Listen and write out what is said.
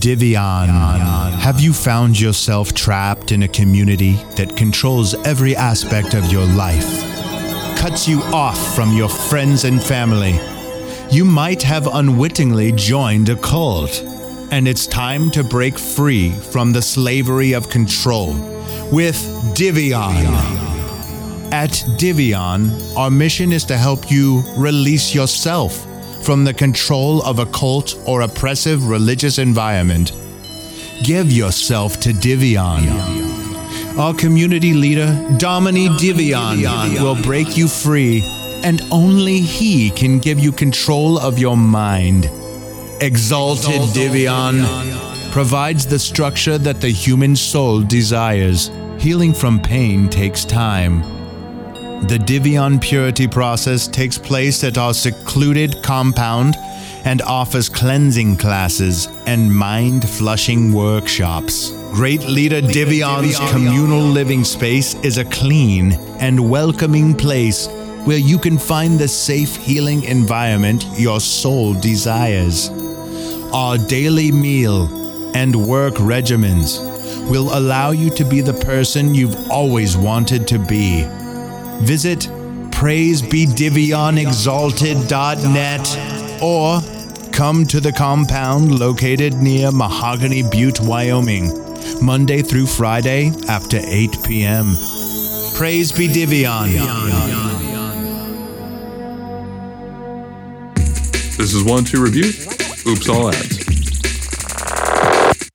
Divion. Have you found yourself trapped in a community that controls every aspect of your life? Cuts you off from your friends and family? You might have unwittingly joined a cult, and it's time to break free from the slavery of control with Divion. At Divion, our mission is to help you release yourself from the control of a cult or oppressive religious environment. Give yourself to Divion. Our community leader, Domini Divion, will break you free, and only he can give you control of your mind. Exalted Divion provides the structure that the human soul desires. Healing from pain takes time. The Divion purity process takes place at our secluded compound and offers cleansing classes and mind flushing workshops. Great Leader Divion's communal living space is a clean and welcoming place where you can find the safe healing environment your soul desires. Our daily meal and work regimens will allow you to be the person you've always wanted to be. Visit praisebedivionexalted.net or come to the compound located near Mahogany Butte, Wyoming, Monday through Friday after 8 p.m. Praise be Divion. This is one two review. Oops, all ads.